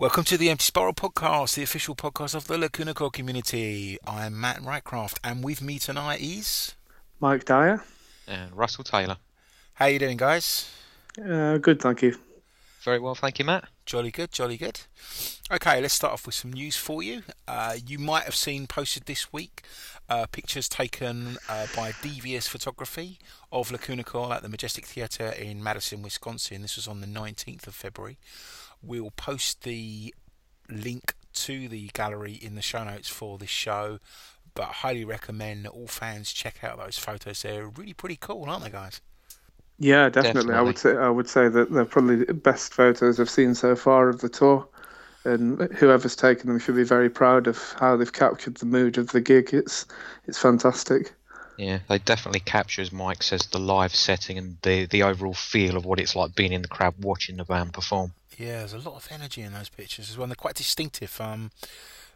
Welcome to the Empty Spiral podcast, the official podcast of the Lacuna Coil community. I'm Matt Rycroft, and with me tonight is Mike Dyer. And Russell Taylor. How are you doing, guys? Uh, good, thank you. Very well, thank you, Matt. Jolly good, jolly good. Okay, let's start off with some news for you. Uh, you might have seen posted this week uh, pictures taken uh, by Devious Photography of Lacuna Coil at the Majestic Theatre in Madison, Wisconsin. This was on the 19th of February. We'll post the link to the gallery in the show notes for this show, but I highly recommend that all fans check out those photos. They're really pretty cool, aren't they, guys? Yeah, definitely. I would say I would say that they're probably the best photos I've seen so far of the tour, and whoever's taken them should be very proud of how they've captured the mood of the gig. It's it's fantastic. Yeah, they definitely capture, as Mike says, the live setting and the the overall feel of what it's like being in the crowd watching the band perform. Yeah, there's a lot of energy in those pictures as well. And they're quite distinctive. Um,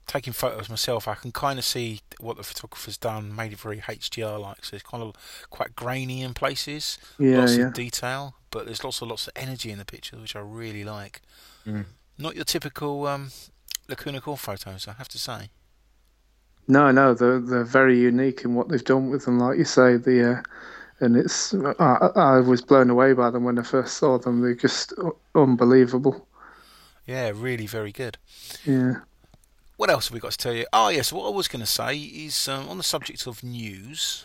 taking photos myself, I can kind of see what the photographer's done, made it very HDR-like. So it's kind of quite grainy in places, Yeah, lots yeah. of detail, but there's lots of lots of energy in the pictures, which I really like. Mm. Not your typical um, Lacuna Coil photos, I have to say. No, no, they're they're very unique in what they've done with them. Like you say, the uh, and it's I, I was blown away by them when I first saw them. They're just unbelievable. Yeah, really very good. Yeah. What else have we got to tell you? Oh, yes. what I was going to say is um, on the subject of news.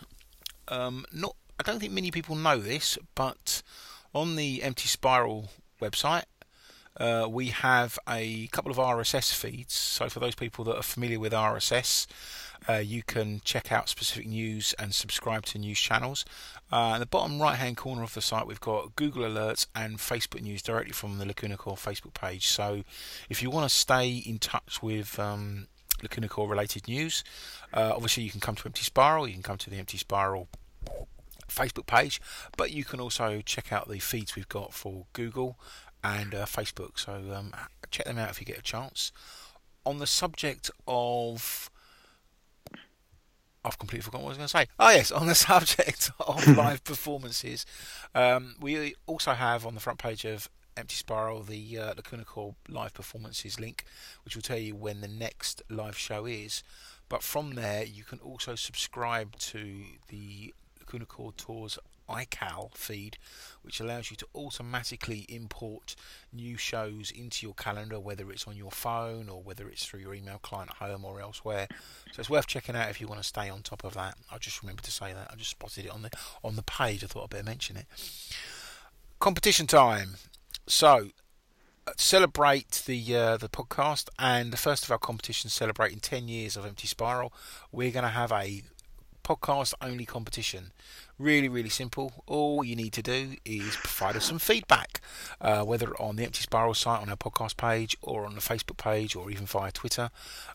Um, not, I don't think many people know this, but on the Empty Spiral website, uh, we have a couple of RSS feeds. So for those people that are familiar with RSS, uh, you can check out specific news and subscribe to news channels. Uh, in the bottom right hand corner of the site, we've got Google Alerts and Facebook news directly from the Lacuna Coil Facebook page. So if you want to stay in touch with um, Lacuna Coil related news, uh, obviously you can come to Empty Spiral, you can come to the Empty Spiral Facebook page, but you can also check out the feeds we've got for Google and uh, Facebook. So um, check them out if you get a chance. On the subject of I've completely forgotten what I was going to say. Oh yes, on the subject of live performances, um, we also have on the front page of Empty Spiral the uh, Lacuna Coil live performances link, which will tell you when the next live show is. But from there, you can also subscribe to the Lacuna Coil Tours iCal feed, which allows you to automatically import new shows into your calendar, whether it's on your phone or whether it's through your email client at home or elsewhere. So it's worth checking out if you want to stay on top of that. I just remembered to say that. I just spotted it on the on the page. I thought I'd better mention it. Competition time. So uh, celebrate the uh, the podcast and the first of our competitions celebrating 10 years of Empty Spiral. We're going to have a podcast only competition. Really, really simple. All you need to do is provide us some feedback, uh, whether on the Empty Spiral site, on our podcast page, or on the Facebook page, or even via Twitter.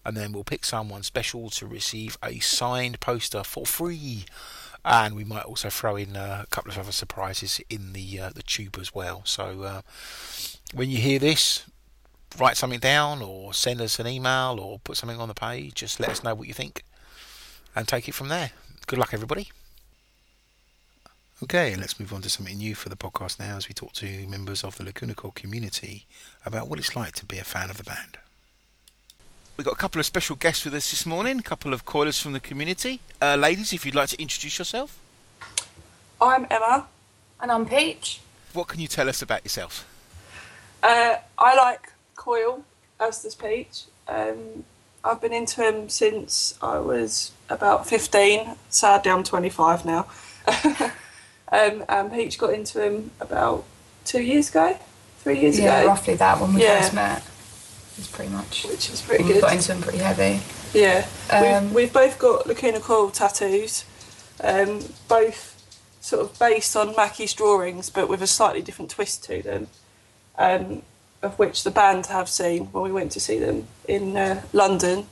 And then we'll pick someone special to receive a signed poster for free. And we might also throw in uh, a couple of other surprises in the uh, the tube as well. So uh, when you hear this, write something down, or send us an email, or put something on the page. Just let us know what you think, and take it from there. Good luck, everybody. Okay, let's move on to something new for the podcast now as we talk to members of the Lacuna Coil community about what it's like to be a fan of the band. We've got a couple of special guests with us this morning, a couple of coilers from the community. Uh, ladies, if you'd like to introduce yourself, I'm Emma. And I'm Peach. what can you tell us about yourself? Uh, I like Coil, as does Peach. Um, I've been into him since I was about 15. Sadly, I'm 25 now. um, and Peach got into him about two years ago, three years Yeah, ago, roughly that when we Yeah. first met. It's pretty much. which is pretty good. we got into him pretty heavy. Yeah, Um, we've, we've both got Lacuna Coil tattoos, um, both sort of based on Maki's drawings, but with a slightly different twist to them, um, of which the band have seen when we went to see them in uh, London,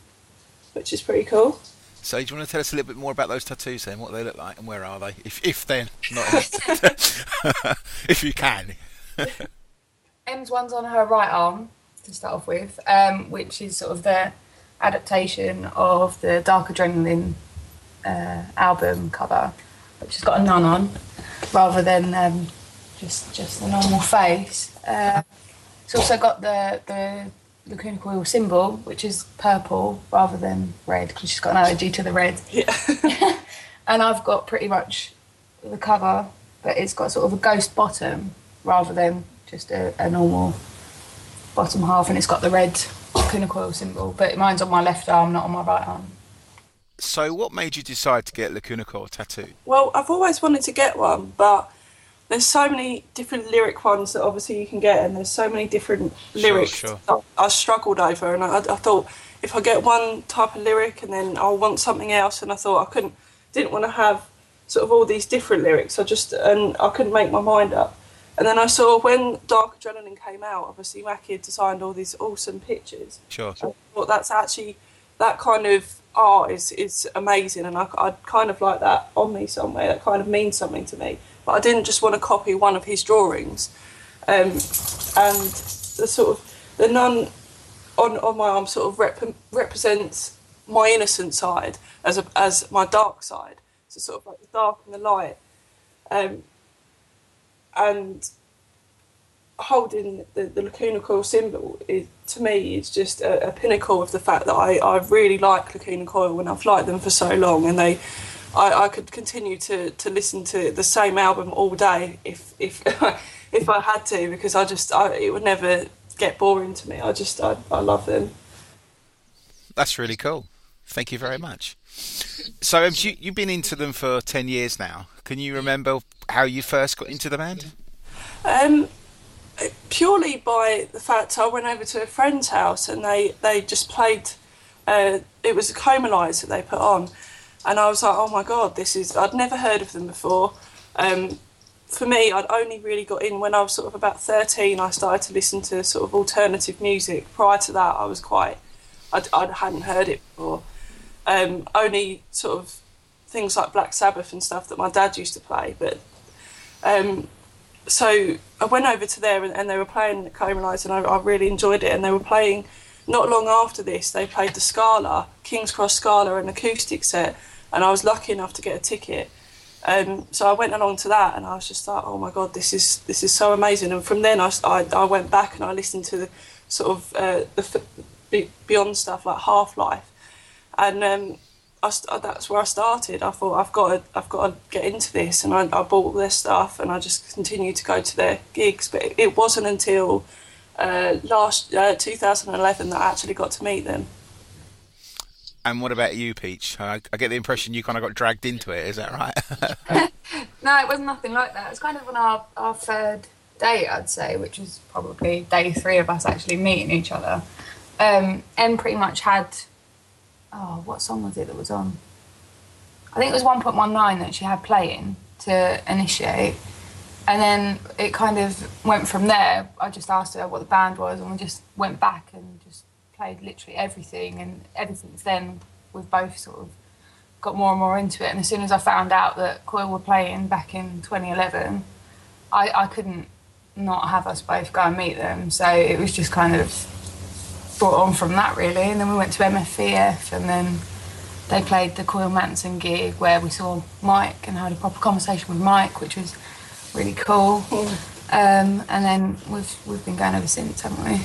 which is pretty cool. So, do you want to tell us a little bit more about those tattoos then? What they look like and where are they? If, if they're not, if you can. Em's one's on her right arm to start off with, um, which is sort of the adaptation of the Dark Adrenaline uh, album cover, which has got a nun on rather than um, just just the normal face. Uh, it's also got the the Lacuna Coil symbol, which is purple rather than red because she's got an allergy to the red. Yeah. and I've got pretty much the cover, but it's got sort of a ghost bottom rather than just a, a normal bottom half, and it's got the red Lacuna Coil symbol. But mine's on my left arm, not on my right arm. So, what made you decide to get a Lacuna Coil tattooed? Well, I've always wanted to get one, but there's so many different lyric ones that obviously you can get, and there's so many different lyrics sure. that I struggled over, and I, I thought if I get one type of lyric and then I'll want something else, and I thought I couldn't, didn't want to have sort of all these different lyrics. I just and I couldn't make my mind up. And then I saw when Dark Adrenaline came out, obviously Maki had designed all these awesome pictures. Sure. I thought that's actually that kind of art is is amazing, and I, I'd kind of like that on me somewhere. That kind of means something to me. But I didn't just want to copy one of his drawings, um, and the sort of the nun on on my arm sort of rep- represents my innocent side as a, as my dark side. So sort of like the dark and the light, um, and holding the, the Lacuna Coil symbol is, to me is just a, a, pinnacle of the fact that I, I really like Lacuna Coil and I've liked them for so long and they I, I could continue to, to listen to the same album all day if if if I had to because I just I, it would never get boring to me. I just I, I love them. That's really cool. Thank you very much. So um, you, you've been into them for 10 years now. Can you remember how you first got into the band? Um purely by the fact I went over to a friend's house and they, they just played, uh, it was a Comalies that they put on. And I was like, oh my God, this is, I'd never heard of them before. Um, for me, I'd only really got in when I was sort of about 13. I started to listen to sort of alternative music. Prior to that, I was quite, I'd, I hadn't heard it before. Um, only sort of things like Black Sabbath and stuff that my dad used to play. But um, so I went over to there and, and they were playing Comalies and I, I, really enjoyed it. And they were playing, not long after this, they played the Scala, King's Cross Scala, an acoustic set. And I was lucky enough to get a ticket. Um, so I went along to that and I was just like, oh my God, this is this is so amazing. And from then I, I, I went back and I listened to the sort of uh, the beyond stuff like Halflife. And um, I, that's where I started. I thought I've got to, I've got to get into this, and I, I bought their stuff, and I just continued to go to their gigs. But it, it wasn't until uh, last uh, 2011 that I actually got to meet them. And what about you, Peach? I, I get the impression you kind of got dragged into it. Is that right? no, it was nothing like that. It was kind of on our, our third date, I'd say, which was probably day three of us actually meeting each other. Um, M pretty much had oh, what song was it that was on? I think it was 1.19 that she had playing to initiate. And then it kind of went from there. I just asked her what the band was, and we just went back and just played literally everything. And ever since then, we've both sort of got more and more into it. And as soon as I found out that Coil were playing back in 2011, I, I couldn't not have us both go and meet them. So it was just kind of brought on from that really. And then we went to MFVF and then they played the Coil Manson gig where we saw Mike and had a proper conversation with Mike, which was really cool. Um, and then we've we've been going ever since, haven't we?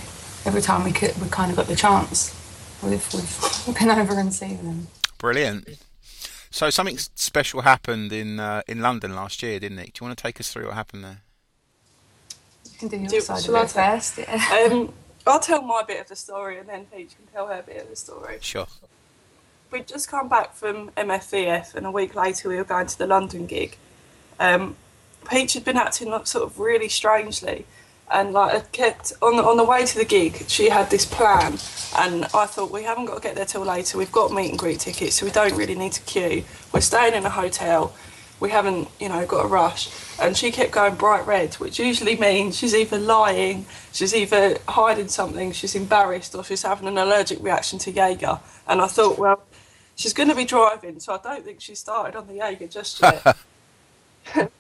Every time we could, we kind of got the chance. We've we've been over and seen them. Brilliant. So something special happened in uh, in London last year, didn't it? Do you want to take us through what happened there? You can do your do, side of it first. Yeah. Um, I'll tell my bit of the story and then Peach can tell her bit of the story. Sure. We'd just come back from MFVF and a week later we were going to the London gig. Um, Peach had been acting sort of really strangely and like I kept on the, on the way to the gig she had this plan and I thought we haven't got to get there till later we've got meet and greet tickets so we don't really need to queue we're staying in a hotel we haven't, you know, got a rush. And she kept going bright red, which usually means she's either lying, she's either hiding something, she's embarrassed, or she's having an allergic reaction to Jaeger. And I thought, well, she's going to be driving, so I don't think she started on the Jaeger just yet.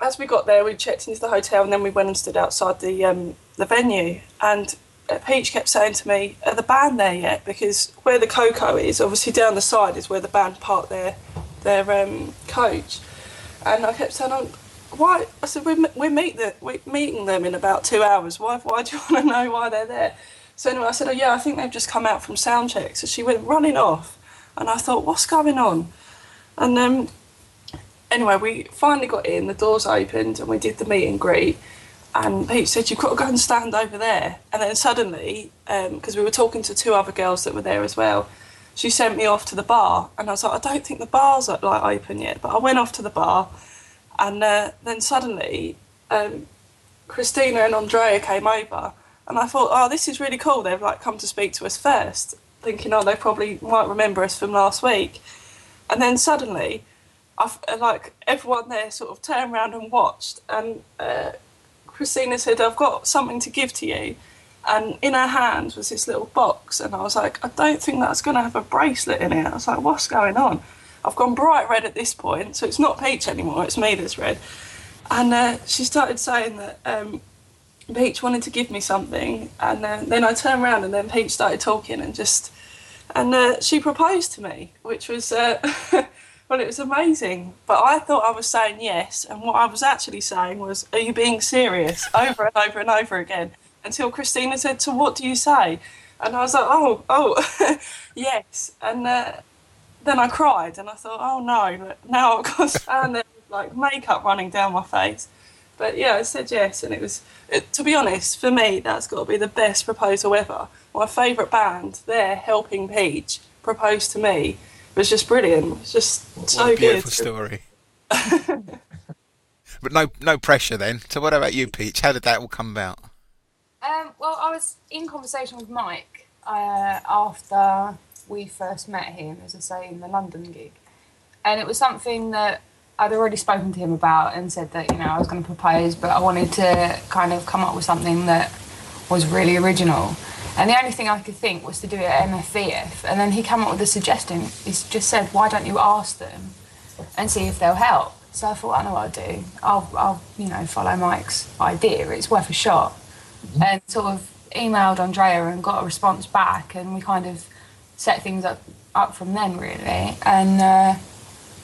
as we got there, we checked into the hotel, and then we went and stood outside the um, the venue. And uh, Peach kept saying to me, "Are the band there yet?" Because where the KOKO is, obviously down the side is where the band parked their their um, coach. And I kept saying, why? I said, we're, we're, meet the, we're meeting them in about two hours. Why, why do you want to know why they're there? So anyway, I said, oh yeah, I think they've just come out from sound check. So she went running off, and I thought, what's going on? And um, anyway, we finally got in. The doors opened, and we did the meet and greet. And Pete said, you've got to go and stand over there. And then suddenly, because um, we were talking to two other girls that were there as well, she sent me off to the bar, and I was like, I don't think the bar's like open yet. But I went off to the bar, and uh, then suddenly, um, Cristina and Andrea came over and I thought, oh, this is really cool. They've like come to speak to us first, thinking, oh, they probably might remember us from last week. And then suddenly, I like everyone there sort of turned around and watched, and uh, Cristina said, "I've got something to give to you." And in her hand was this little box, and I was like, "I don't think that's going to have a bracelet in it." I was like, "What's going on?" I've gone bright red at this point, so it's not peach anymore. It's me that's red. And uh, she started saying that um, Peach wanted to give me something, and uh, then I turned around, and then Peach started talking, and just, and uh, she proposed to me, which was, uh, well, it was amazing. But I thought I was saying yes, and what I was actually saying was, "Are you being serious?" over and over and over again, until Cristina said, "So what do you say?" And I was like, "Oh, oh, yes," and uh, then I cried, and I thought, "Oh no!" Now I've got to stand there with like makeup running down my face. But yeah, I said yes, and it was, it, to be honest, for me, that's got to be the best proposal ever. My favourite band, they're helping Peach propose to me. It was just brilliant. It was just what, so what a beautiful good. story. but no, no pressure then. So what about you, Peach? How did that all come about? Um, well, I was in conversation with Mike uh, after we first met him, as I say, in the London gig, and it was something that I'd already spoken to him about and said that you know I was going to propose, but I wanted to kind of come up with something that was really original. And the only thing I could think was to do it at MFVF. And then he came up with a suggestion. He just said, "Why don't you ask them and see if they'll help?" So I thought, I know what I'll do. I'll, I'll you know, follow Mike's idea. It's worth a shot. Mm-hmm. And sort of emailed Andrea and got a response back, and we kind of set things up up from then, really. And uh,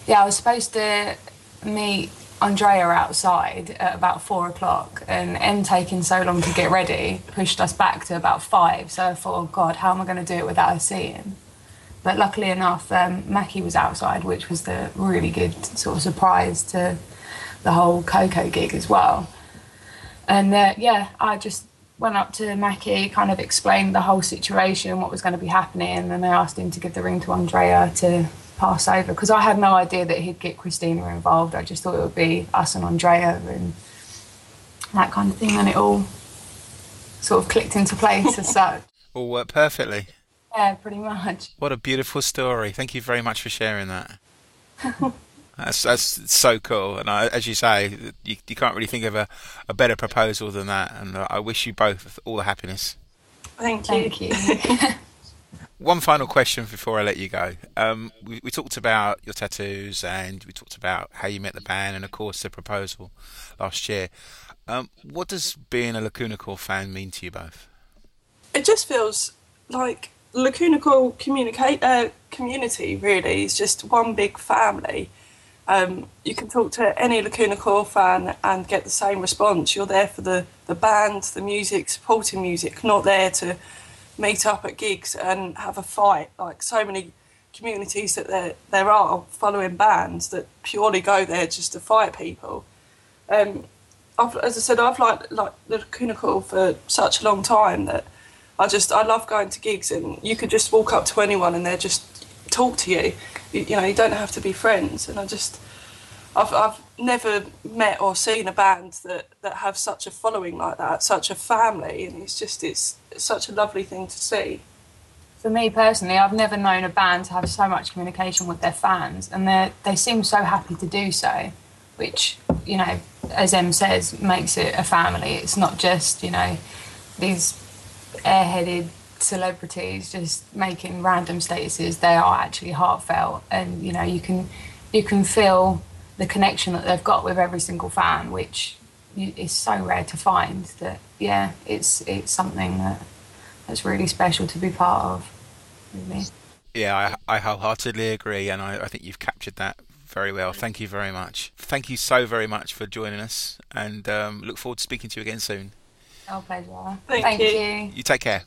yeah, I was supposed to meet Andrea outside at about four o'clock, and M taking so long to get ready pushed us back to about five. So I thought, oh God, how am I going to do it without her seeing? But luckily enough, um, Maki was outside, which was the really good sort of surprise to the whole KOKO gig as well. And uh, yeah, I just went up to Maki, kind of explained the whole situation, what was going to be happening, and then I asked him to give the ring to Andrea to pass over because I had no idea that he'd get Cristina involved. I just thought it would be us and Andrea and that kind of thing, and it all sort of clicked into place as such. All worked perfectly. Yeah, pretty much. What a beautiful story. Thank you very much for sharing that. that's that's so cool, and I, as you say, you, you can't really think of a, a better proposal than that. And I wish you both all the happiness. Thank you. Thank you. one final question before I let you go. Um, we, we, talked about your tattoos and we talked about how you met the band and, of course, the proposal last year. Um, what does being a Lacuna Coil fan mean to you both? It just feels like Lacuna Coil communicate uh, community really is just one big family. Um, you can talk to any Lacuna Coil fan and get the same response. You're there for the, the band, the music, supporting music, not there to meet up at gigs and have a fight. Like so many communities that there there are following bands that purely go there just to fight people. Um, I've, as I said, I've liked like the Coil for such a long time that I just I love going to gigs and you could just walk up to anyone and they just talk to you. you. You know, you don't have to be friends. And I just I've I've never met or seen a band that that have such a following like that, such a family, and it's just it's, such a lovely thing to see. For me personally, I've never known a band to have so much communication with their fans, and they they seem so happy to do so, which you know, as Em says, makes it a family. It's not just you know these airheaded celebrities just making random statuses. They are actually heartfelt, and you know you can you can feel the connection that they've got with every single fan, which is so rare to find. That yeah, it's it's something that that's really special to be part of. Really. Yeah, I, I wholeheartedly agree, and I, I think you've captured that Very well. Thank you very much. Thank you so very much for joining us, and um, look forward to speaking to you again soon. Our pleasure. Thank Thank you. you. You take care.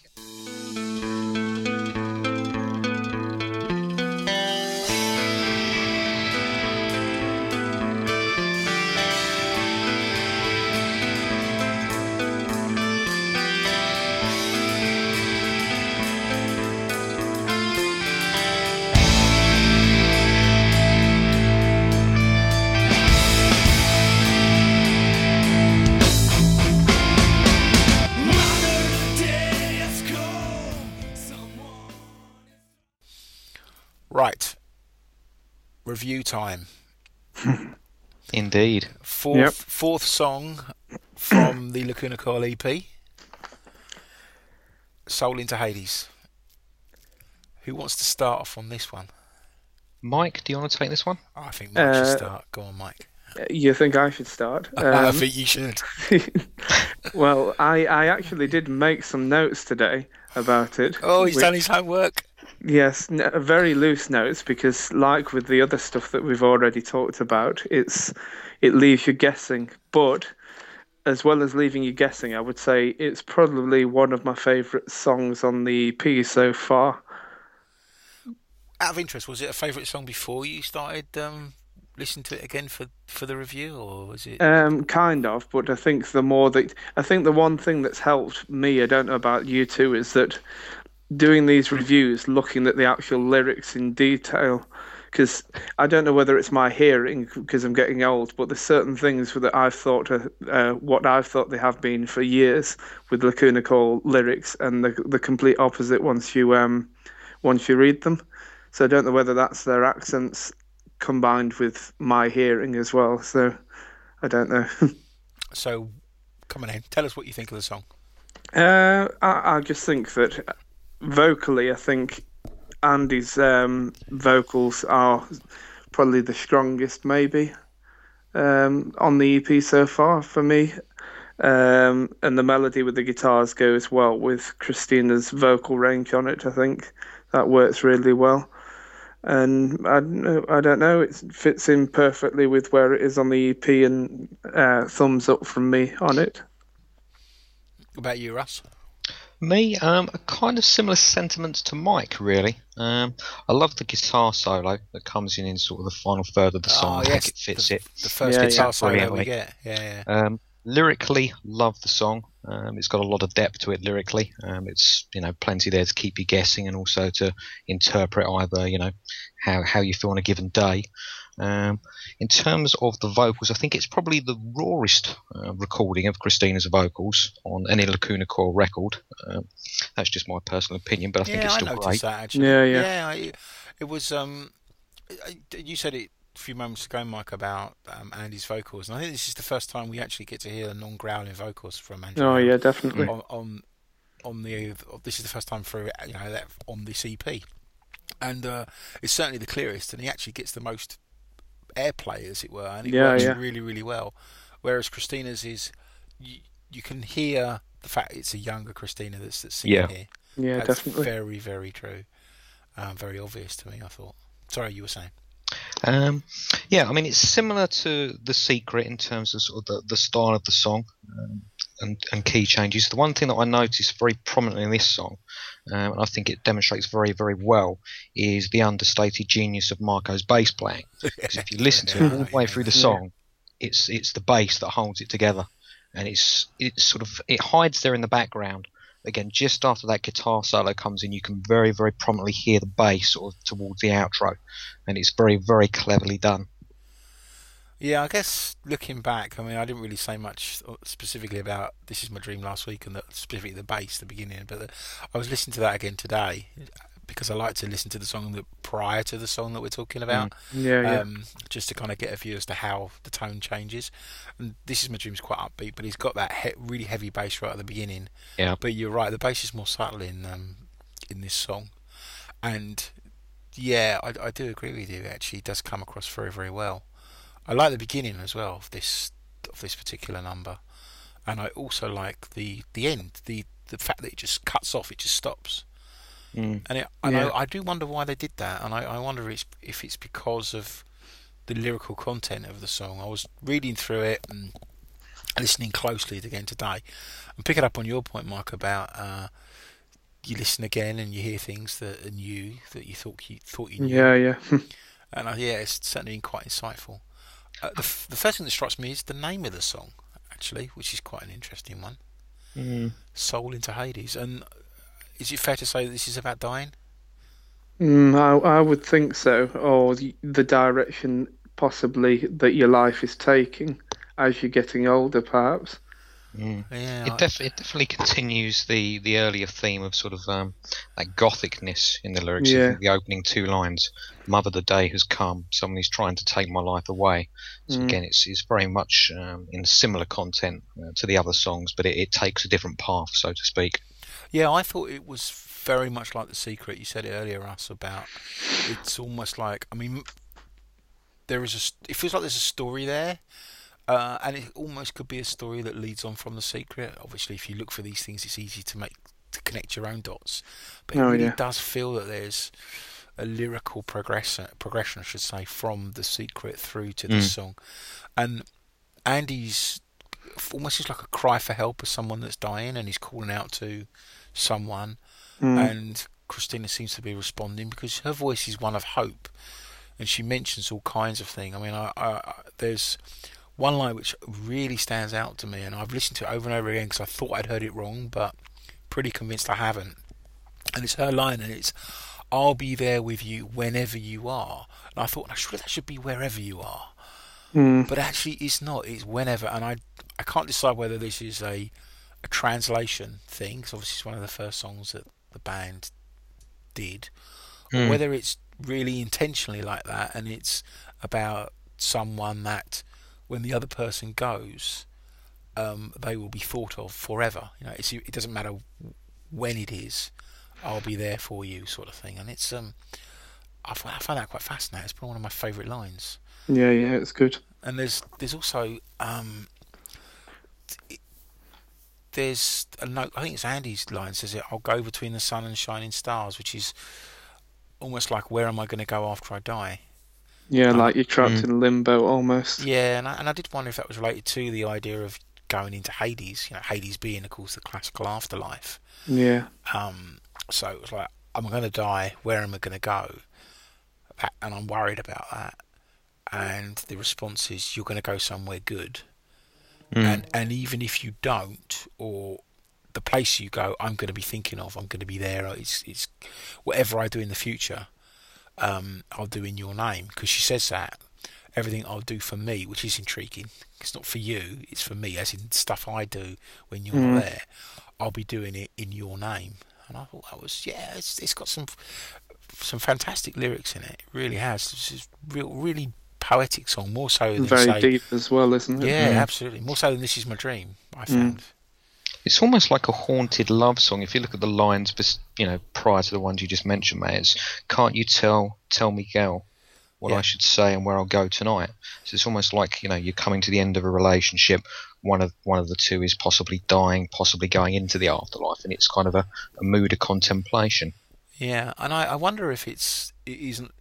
Review time. Indeed. Fourth Yep. fourth song from the Lacuna Coil EP. Soul into Hades. Who wants to start off on this one? Mike, do you want to take this one? I think Mike should Uh, start. Go on, Mike. You think I should start? I Um, think you should. well, I, I actually did make some notes today about it. Oh, he's which- done his homework. Yes, n- very loose notes because, like with the other stuff that we've already talked about, it's it leaves you guessing. But as well as leaving you guessing, I would say it's probably one of my favourite songs on the EP so far. Out of interest, was it a favourite song before you started um, listening to it again for, for the review, or was it? Um, kind of, but I think the more that I think the one thing that's helped me, I don't know about you two, is that doing these reviews, looking at the actual lyrics in detail, because I don't know whether it's my hearing because I'm getting old, but there's certain things that I've thought are, uh, what I've thought they have been for years with Lacuna Coil lyrics, and the the complete opposite once you um once you read them. So I don't know whether that's their accents combined with my hearing as well. So I don't know. So, come on in. Tell us what you think of the song. Uh, I, I just think that vocally, I think Andy's um, vocals are probably the strongest, maybe, um, on the EP so far for me. Um, and the melody with the guitars goes well with Cristina's vocal range on it. I think that works really well. And I don't know, I don't know, it fits in perfectly with where it is on the EP, and uh, thumbs up from me on it. What about you, Russ? Me, um, a kind of similar sentiments to Mike, really. Um, I love the guitar solo that comes in in sort of the final third of the song. I think it fits the, it. The first Yeah, guitar yeah. solo we Brilliantly. get. Yeah, yeah. Um, lyrically, love the song. Um, it's got a lot of depth to it lyrically. Um, it's you know plenty there to keep you guessing and also to interpret either you know how how you feel on a given day. Um, in terms of the vocals, I think it's probably the rawest uh, recording of Cristina's vocals on any Lacuna Coil record. Um, that's just my personal opinion, but I think yeah, it's I still noticed great. that actually. Yeah, yeah. Yeah, I, it was. Um, I- you said it a few moments ago, Mike, about um, Andy's vocals, and I think this is the first time we actually get to hear the non-growling vocals from Andy. Oh yeah, definitely. on, on on the this is the first time through you know that on this EP, and uh, it's certainly the clearest, and he actually gets the most airplay, as it were, and it Yeah, works yeah. really really well. Whereas Cristina's is you, you can hear the fact it's a younger Cristina that's that's singing Yeah. here. Yeah, That's definitely. very very true, um, very obvious to me. I thought. Sorry, you were saying. Um, yeah, I mean it's similar to The Secret in terms of sort of the, the style of the song um, and, and key changes. The one thing that I noticed very prominently in this song, um, and I think it demonstrates very very well, is the understated genius of Marco's bass playing. Because if you listen to it all the way through the song, it's it's the bass that holds it together, and it's it's sort of it hides there in the background. Again, just after that guitar solo comes in, you can very very prominently hear the bass sort of towards the outro, and it's very very cleverly done. Yeah, I guess looking back, I mean, I didn't really say much specifically about "This Is My Dream" last week and specifically the bass, the beginning. But the, I was listening to that again today because I like to listen to the song that prior to the song that we're talking about, Yeah, yeah. um, just to kind of get a view as to how the tone changes. And "This Is My Dream" is quite upbeat, but he's got that he- really heavy bass right at the beginning. Yeah. But you're right, the bass is more subtle in um, in this song, and yeah, I, I do agree with you. It actually does come across very very well. I like the beginning as well of this of this particular number, and I also like the the end, the the fact that it just cuts off, it just stops, Mm. and it, and Yeah. I, I do wonder why they did that, and I, I wonder it's, if it's because of the lyrical content of the song. I was reading through it and listening closely again today, and picking up on your point, Mike, about uh, you listen again and you hear things that are new that you thought you thought you knew. Yeah, yeah. and uh, yeah, it's certainly been quite insightful. Uh, the, f- the first thing that strikes me is the name of the song, actually, which is quite an interesting one. Mm. Soul into Hades. And is it fair to say that this is about dying? Mm, I, I would think so, or the, the direction possibly that your life is taking as you're getting older, perhaps. Mm. Yeah, it, def- it, definitely continues the, the earlier theme of sort of um, that gothicness in the lyrics. Yeah. The opening two lines, "Mother, of the day has come. Someone is trying to take my life away." So mm. again, it's it's very much um, in similar content uh, to the other songs, but it, it takes a different path, so to speak. Yeah, I thought it was very much like the secret. You said it earlier, Russ, about it's almost like I mean, there is a. It feels like there's a story there uh, and it almost could be a story that leads on from the secret. Obviously, if you look for these things, it's easy to make to connect your own dots. But it oh, really yeah. does feel that there's a lyrical progression, progression, I should say, from the secret through to this mm. song. And Andy's almost just like a cry for help of someone that's dying, and he's calling out to someone. Mm. And Cristina seems to be responding because her voice is one of hope, and she mentions all kinds of things. I mean, I, I, there's one line which really stands out to me, and I've listened to it over and over again because I thought I'd heard it wrong, but pretty convinced I haven't. And it's her line, and it's, "I'll be there with you whenever you are." And I thought, surely that should be wherever you are, mm. but actually it's not. It's whenever, and I I can't decide whether this is a a translation thing, because obviously it's one of the first songs that the band did, mm. or hmm. whether it's really intentionally like that, and it's about someone that when the other person goes, um, they will be thought of forever. You know, it doesn't matter when it is. I'll be there for you, sort of thing. And it's um, I find, I find that quite fascinating. It's probably one of my favourite lines. Yeah, yeah, it's good. And there's there's also um, there's a note. I think it's Andy's line says it. I'll go between the sun and shining stars, which is almost like where am I going to go after I die? Yeah, um, like you're trapped mm. in limbo almost. Yeah, and I, and I did wonder if that was related to the idea of going into Hades. You know, Hades being, of course, the classical afterlife. Yeah. Um. So it was like, I'm going to die. Where am I going to go? And I'm worried about that. And the response is, you're going to go somewhere good. Mm. And and even if you don't, or the place you go, I'm going to be thinking of. I'm going to be there. It's it's whatever I do in the future um, I'll do in your name because she says that everything I'll do for me, which is intriguing. It's not for you; it's for me, as in stuff I do when you're mm. there. I'll be doing it in your name, and I thought that was yeah. It's it's got some some fantastic lyrics in it. It really has. This is real, really poetic song, more so than very say, deep as well, isn't it? Yeah, yeah, absolutely. More so than "This Is My Dream." I mm. found. Mm. It's almost like a haunted love song. If you look at the lines, you know, prior to the ones you just mentioned, mate, it's "Can't you tell, tell me, girl, what yeah. I should say and where I'll go tonight." So it's almost like you know you're coming to the end of a relationship. One of one of the two is possibly dying, possibly going into the afterlife, and it's kind of a, a mood of contemplation. Yeah, and I, I wonder if it's it isn't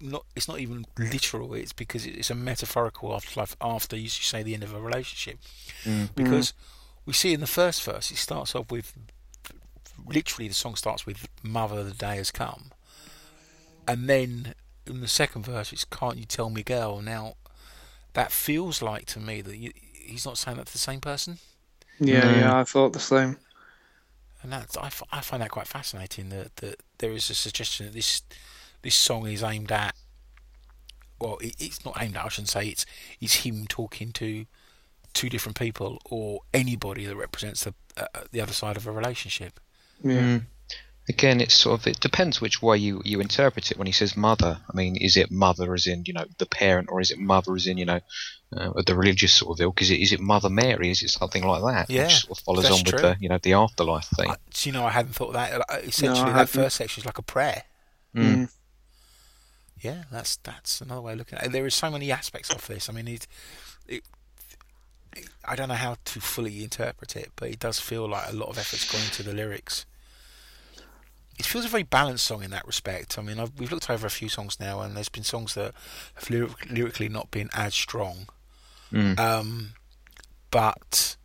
not it's not even literal. It's because it's a metaphorical afterlife after you say the end of a relationship, mm. because. Mm we see in the first verse, it starts off with literally the song starts with "Mother, the day has come," and then in the second verse, it's "Can't you tell me, girl?" Now, that feels like to me that you, he's not saying that to the same person. Yeah, no. yeah, I thought the same. And that's I, I find that quite fascinating that, that there is a suggestion that this this song is aimed at. Well, it, it's not aimed at. I shouldn't say it's it's him talking to two different people or anybody that represents the uh, the other side of a relationship. Yeah. Mm. Again, it's sort of it depends which way you, you interpret it. When he says mother, I mean, is it mother as in you know the parent, or is it mother as in you know uh, the religious sort of ilk? Is it is it Mother Mary? Is it something like that? Yeah, which sort of follows on true. with the you know the afterlife thing. I, you know, I hadn't thought that. Essentially, no, that first section is like a prayer. Mm. Yeah, that's that's another way of looking at it. There is so many aspects of this. I mean, it, it I don't know how to fully interpret it, but it does feel like a lot of effort's gone into the lyrics. it feels a very balanced song in that respect. I mean, I've, we've looked over a few songs now, and there's been songs that have lyric, lyrically not been as strong. Mm. Um, but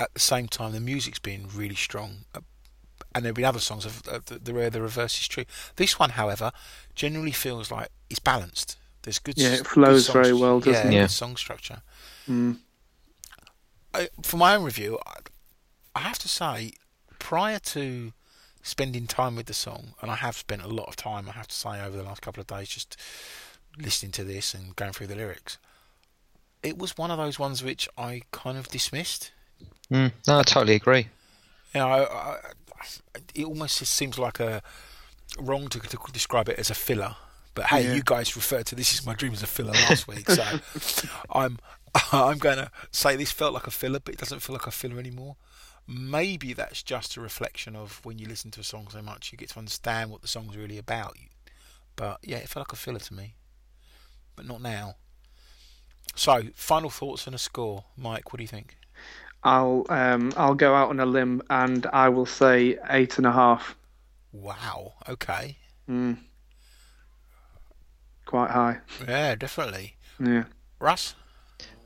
at the same time, the music's been really strong. And there've been other songs of, of the, the, the reverse is true. This one, however, generally feels like it's balanced. There's good. Yeah, it flows very well, doesn't yeah, it? Yeah, song structure. Mm. I, for my own review, I, I have to say, prior to spending time with the song, and I have spent a lot of time, I have to say, over the last couple of days, just listening to this and going through the lyrics. It was one of those ones which I kind of dismissed. Mm, no, I totally agree. You know, I, I, it almost just seems like a wrong to, to, describe it as a filler. But hey, yeah. you guys referred to "This Is My Dream" as a filler last week, so I'm I'm going to say this felt like a filler, but it doesn't feel like a filler anymore. Maybe that's just a reflection of when you listen to a song so much, you get to understand what the song's really about. But yeah, it felt like a filler to me, but not now. So, final thoughts and a score, Mike. What do you think? I'll um, I'll go out on a limb and I will say eight and a half. Wow. Okay. Mm. Quite high. Yeah, definitely. Yeah. Russ.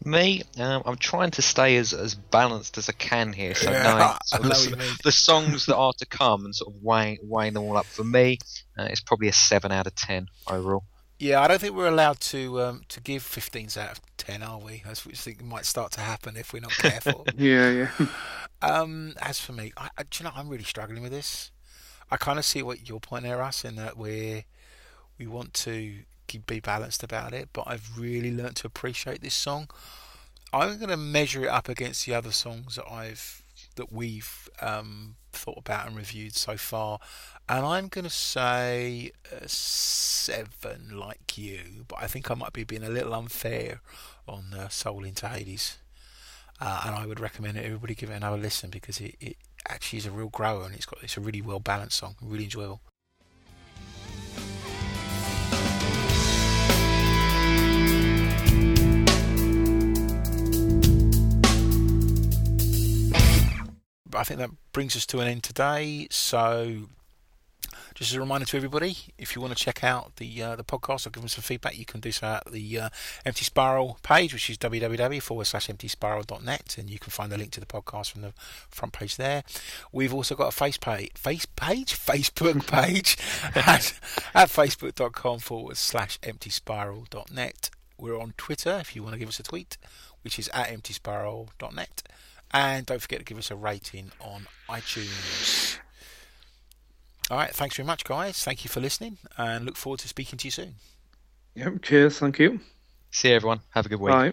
Me, um, I'm trying to stay as, as balanced as I can here. So yeah, knowing sort the, the, songs that are to come and sort of weighing, weighing them all up for me, uh, it's probably a seven out of ten overall. Yeah, I don't think we're allowed to um, to give 15s out of 10, are we? I think it might start to happen if we're not careful. yeah, yeah. Um, as for me, I, I, do you know, I'm really struggling with this. I kind of see what your point there, us, in that we we want to be balanced about it, but I've really learned to appreciate this song. I'm going to measure it up against the other songs that I've that we've um, thought about and reviewed so far, and I'm going to say a seven, like you, but I think I might be being a little unfair on uh, Soul into Hades. Uh, and I would recommend it, everybody give it another listen because it, it actually is a real grower and it's got it's a really well balanced song, really enjoyable. I think that brings us to an end today. So just as a reminder to everybody, if you want to check out the uh, the podcast or give them some feedback, you can do so at the uh, Empty Spiral page, which is www forward slash emptyspiral.net, and you can find the link to the podcast from the front page there. We've also got a face page, face page, Facebook page at, at facebook.com forward slash emptyspiral.net. We're on Twitter if you want to give us a tweet, which is at empty emptyspiral.net. And don't forget to give us a rating on iTunes. All right. Thanks very much, guys. Thank you for listening and look forward to speaking to you soon. Yep. Cheers. Thank you. See you, everyone. Have a good week. Bye.